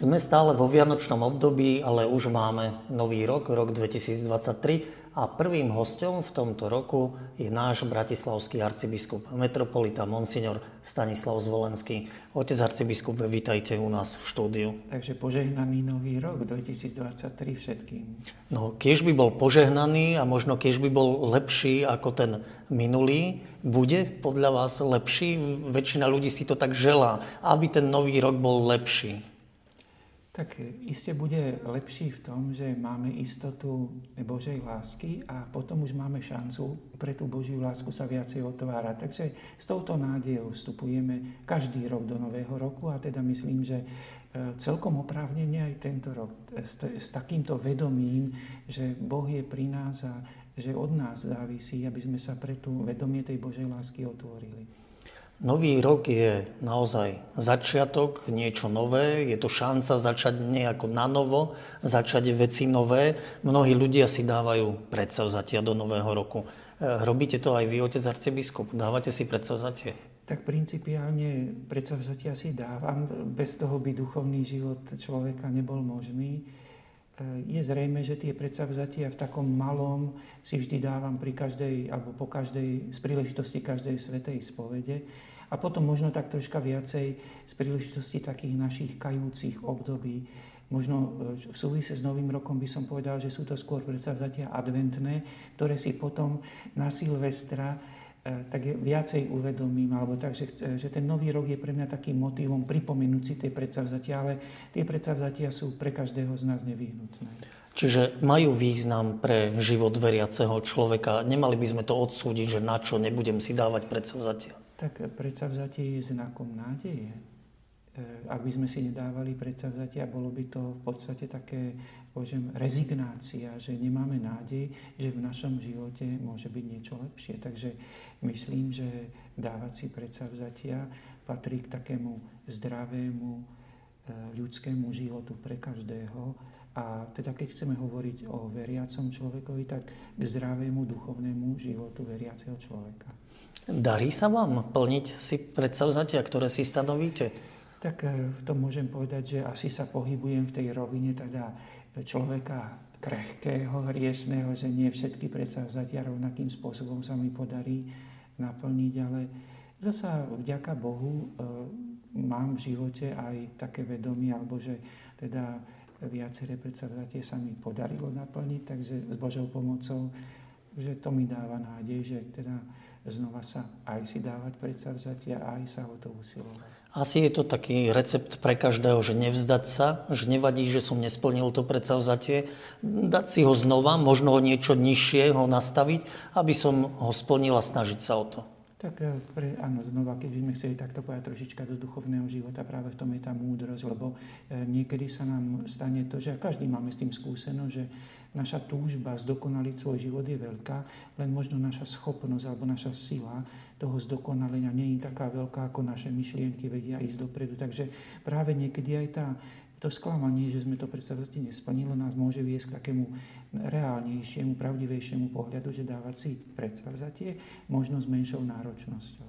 Sme stále vo vianočnom období, ale už máme nový rok, rok 2023 a prvým hostom v tomto roku je náš bratislavský arcibiskup, metropolita Monsignor Stanislav Zvolenský. Otec arcibiskup, vítajte u nás v štúdiu. Takže požehnaný nový rok 2023 všetkým. No, keď by bol požehnaný a možno keď by bol lepší ako ten minulý, bude podľa vás lepší? Väčšina ľudí si to tak želá, aby ten nový rok bol lepší. Tak iste bude lepší v tom, že máme istotu Božej lásky a potom už máme šancu pre tú Božiu lásku sa viacej otvárať. Takže s touto nádejou vstupujeme každý rok do nového roku a teda myslím, že e, celkom oprávnene aj tento rok s, s takýmto vedomím, že Boh je pri nás a že od nás závisí, aby sme sa pre tú vedomie tej Božej lásky otvorili. Nový rok je naozaj začiatok, niečo nové, je to šanca začať nejako na novo, začať veci nové. Mnohí ľudia si dávajú predsavzatia do nového roku. E, robíte to aj vy, otec arcibiskup? Dávate si predsavzatie? Tak principiálne predsavzatia si dávam. Bez toho by duchovný život človeka nebol možný. E, je zrejme, že tie predsavzatia v takom malom si vždy dávam pri každej, alebo po každej, z príležitosti každej svetej spovede a potom možno tak troška viacej z príležitosti takých našich kajúcich období. Možno e, v súvise s Novým rokom by som povedal, že sú to skôr predsavzatia adventné, ktoré si potom na Silvestra tak viacej uvedomím, alebo tak, že, že ten nový rok je pre mňa takým motivom pripomenúť si tie predsavzatia, ale tie predsavzatia sú pre každého z nás nevyhnutné. Čiže majú význam pre život veriaceho človeka. Nemali by sme to odsúdiť, že na čo nebudem si dávať predsavzatia tak predsavzatie je znakom nádeje. E, ak by sme si nedávali predsavzatia, bolo by to v podstate také, poviem, rezignácia, že nemáme nádej, že v našom živote môže byť niečo lepšie. Takže myslím, že dávať si predsavzatia patrí k takému zdravému e, ľudskému životu pre každého. A teda keď chceme hovoriť o veriacom človekovi, tak k zdravému duchovnému životu veriaceho človeka. Darí sa vám plniť si predsavzatia, ktoré si stanovíte? Tak e, v tom môžem povedať, že asi sa pohybujem v tej rovine teda človeka krehkého, hriešného, že nie všetky predsavzatia rovnakým spôsobom sa mi podarí naplniť, ale zasa vďaka Bohu e, mám v živote aj také vedomie, alebo že teda viaceré predsavzatie sa mi podarilo naplniť, takže s Božou pomocou, že to mi dáva nádej, že teda znova sa aj si dávať predsavzatia aj sa o to usilovať. Asi je to taký recept pre každého, že nevzdať sa, že nevadí, že som nesplnil to predsavzatie, dať si ho znova, možno o niečo nižšie ho nastaviť, aby som ho splnil a snažiť sa o to. Tak eh, pre, áno, znova, keď by sme chceli takto povedať trošička do duchovného života, práve v tom je tá múdrosť, lebo e, niekedy sa nám stane to, že každý máme s tým skúsenosť, že Naša túžba zdokonaliť svoj život je veľká, len možno naša schopnosť alebo naša sila toho zdokonalenia nie je taká veľká, ako naše myšlienky vedia ísť dopredu. Takže práve niekedy aj tá, to sklamanie, že sme to predstavte nesplnili, nás môže viesť k takému reálnejšiemu, pravdivejšiemu pohľadu, že dávať si predsavzatie možno s menšou náročnosťou.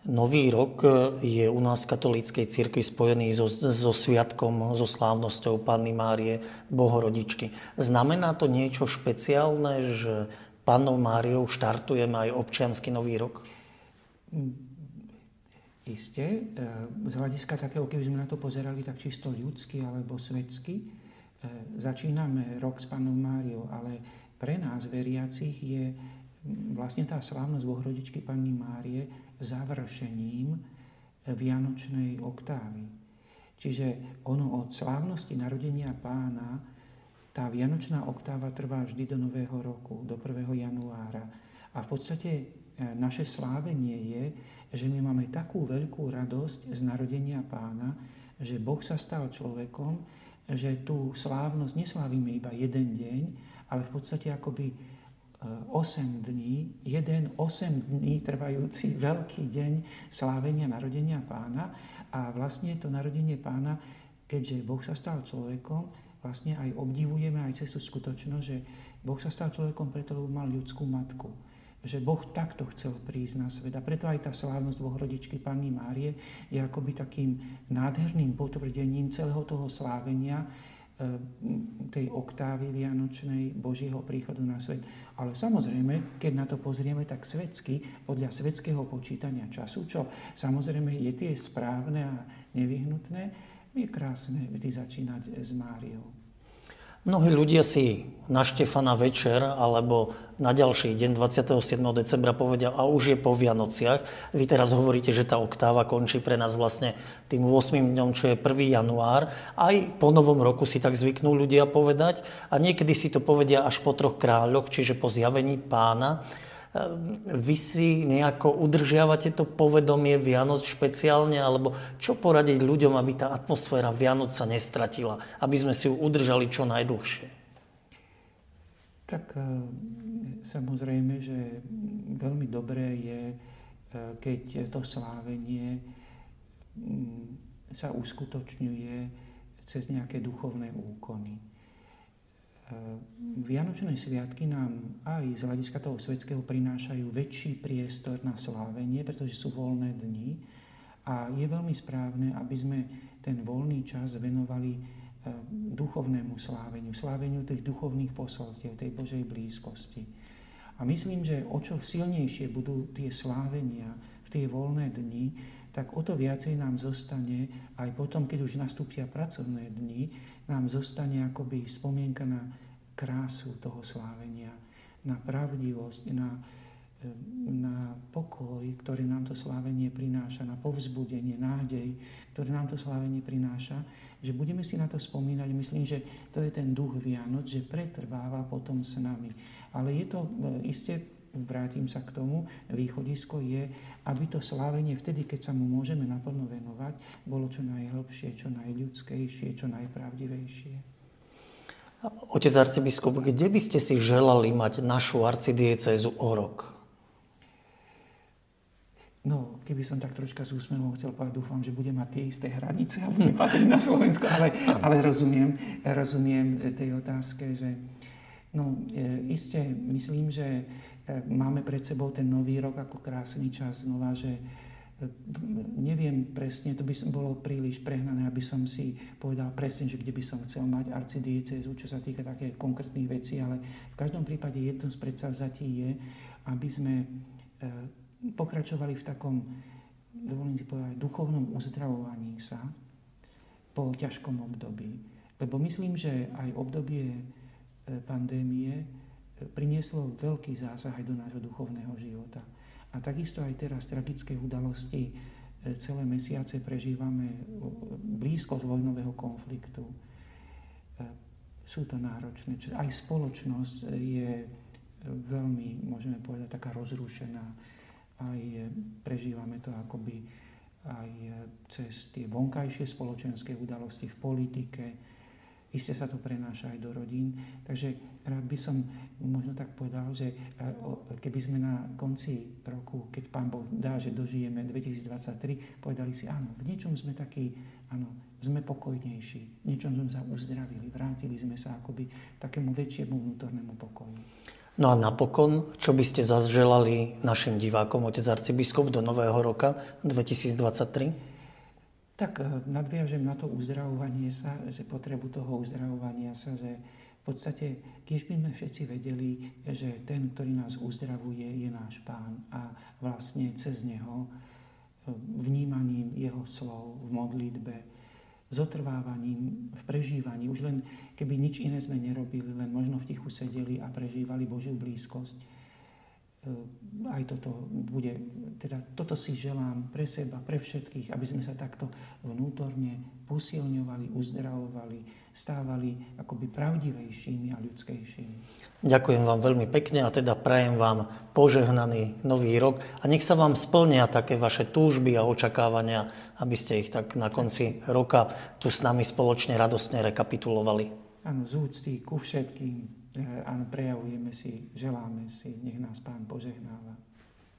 Nový rok je u nás v katolíckej cirkvi spojený so, so sviatkom, so slávnosťou Panny Márie, Bohorodičky. Znamená to niečo špeciálne, že Pannou Máriou štartujeme aj občiansky Nový rok? Isté. Z hľadiska takého, keby sme na to pozerali tak čisto ľudsky alebo svetsky, začíname rok s Pannou Máriou, ale pre nás, veriacich, je vlastne tá slávnosť Bohorodičky Panny Márie završením Vianočnej oktávy. Čiže ono od slávnosti narodenia pána, tá Vianočná oktáva trvá vždy do Nového roku, do 1. januára. A v podstate e, naše slávenie je, že my máme takú veľkú radosť z narodenia pána, že Boh sa stal človekom, že tú slávnosť neslávime iba jeden deň, ale v podstate akoby 8 dní, jeden 8 dní trvajúci veľký deň slávenia narodenia pána a vlastne to narodenie pána, keďže Boh sa stal človekom, vlastne aj obdivujeme aj cez tú skutočnosť, že Boh sa stal človekom preto, lebo mal ľudskú matku. že Boh takto chcel prísť na svet. A preto aj tá slávnosť Bohorodičky Panny Márie je akoby takým nádherným potvrdením celého toho slávenia, tej oktávy vianočnej Božieho príchodu na svet. Ale samozrejme, keď na to pozrieme tak svetsky, podľa svetského počítania času, čo samozrejme je tie správne a nevyhnutné, je krásne vždy začínať s Máriou. Mnohí ľudia si na Štefana večer alebo na ďalší deň 27. decembra povedia, a už je po Vianociach. Vy teraz hovoríte, že tá oktáva končí pre nás vlastne tým 8. dňom, čo je 1. január. Aj po novom roku si tak zvyknú ľudia povedať a niekedy si to povedia až po troch kráľoch, čiže po zjavení pána. Ehm, vy si nejako udržiavate to povedomie Vianoc špeciálne, alebo čo poradiť ľuďom, aby tá atmosféra Vianoc sa nestratila, aby sme si ju udržali čo najdlhšie? Tak ehm, samozrejme, že veľmi dobré je, ehm, keď to slávenie mm, sa uskutočňuje cez nejaké duchovné úkony. Vianočné sviatky nám aj z hľadiska toho svetského prinášajú väčší priestor na slávenie, pretože sú voľné dni a je veľmi správne, aby sme ten voľný čas venovali e, duchovnému sláveniu, sláveniu tých duchovných posolstiev, tej Božej blízkosti. A myslím, že o čo silnejšie budú tie slávenia v tie voľné dni, tak o to viacej nám zostane aj potom, keď už nastúpia pracovné dni, nám zostane akoby spomienka na krásu toho slávenia, na pravdivosť, na, na pokoj, ktorý nám to slávenie prináša, na povzbudenie, nádej, ktorý nám to slávenie prináša, že budeme si na to spomínať. Myslím, že to je ten duch Vianoc, že pretrváva potom s nami. Ale je to e, iste vrátim sa k tomu, východisko je, aby to slávenie vtedy, keď sa mu môžeme naplno venovať, bolo čo najhlbšie, čo najľudskejšie, čo najpravdivejšie. Otec arcibiskup, kde by ste si želali mať našu arcidiecezu o rok? No, keby som tak troška s úsmevom chcel povedať, dúfam, že bude mať tie isté hranice a bude patriť na Slovensku, ale, ale rozumiem, rozumiem tej otázke, že no, e, iste myslím, že máme pred sebou ten nový rok ako krásny čas znova, že e, neviem presne, to by bolo príliš prehnané, aby som si povedal presne, že kde by som chcel mať arcidiecezu, čo sa týka také konkrétnych vecí, ale v každom prípade jedno z predsavzatí je, aby sme e, pokračovali v takom, dovolím si povedať, duchovnom uzdravovaní sa po ťažkom období. Lebo myslím, že aj obdobie pandémie prinieslo veľký zásah aj do nášho duchovného života. A takisto aj teraz tragické udalosti e, celé mesiace prežívame blízko z vojnového konfliktu. E, sú to náročné. Aj spoločnosť je veľmi, môžeme povedať, taká rozrušená. Aj prežívame to akoby aj cez tie vonkajšie spoločenské udalosti v politike, Isté sa to prenáša aj do rodín. Takže rád by som možno tak povedal, že e, keby sme na konci roku, keď Pán Boh dá, že dožijeme 2023, povedali si, áno, v niečom sme takí, áno, sme pokojnejší, v niečom sme sa uzdravili, vrátili sme sa akoby takému väčšiemu vnútornému pokoju. No a napokon, čo by ste zaželali našim divákom, otec arcibiskup, do nového roka 2023? Tak eh, nadviažem na to uzdravovanie sa, že potrebu toho uzdravovania sa, že v podstate, keď by sme všetci vedeli, že ten, ktorý nás uzdravuje, je náš pán a vlastne cez neho eh, vnímaním jeho slov v modlitbe, zotrvávaním v prežívaní, už len keby nič iné sme nerobili, len možno v tichu sedeli a prežívali Božiu blízkosť, aj toto bude, teda toto si želám pre seba, pre všetkých, aby sme sa takto vnútorne posilňovali, uzdravovali, stávali akoby pravdivejšími a ľudskejšími. Ďakujem vám veľmi pekne a teda prajem vám požehnaný nový rok a nech sa vám splnia také vaše túžby a očakávania, aby ste ich tak na konci roka tu s nami spoločne radostne rekapitulovali. Áno, z úcty ku všetkým, prejavujeme si, želáme si, nech nás Pán požehnáva.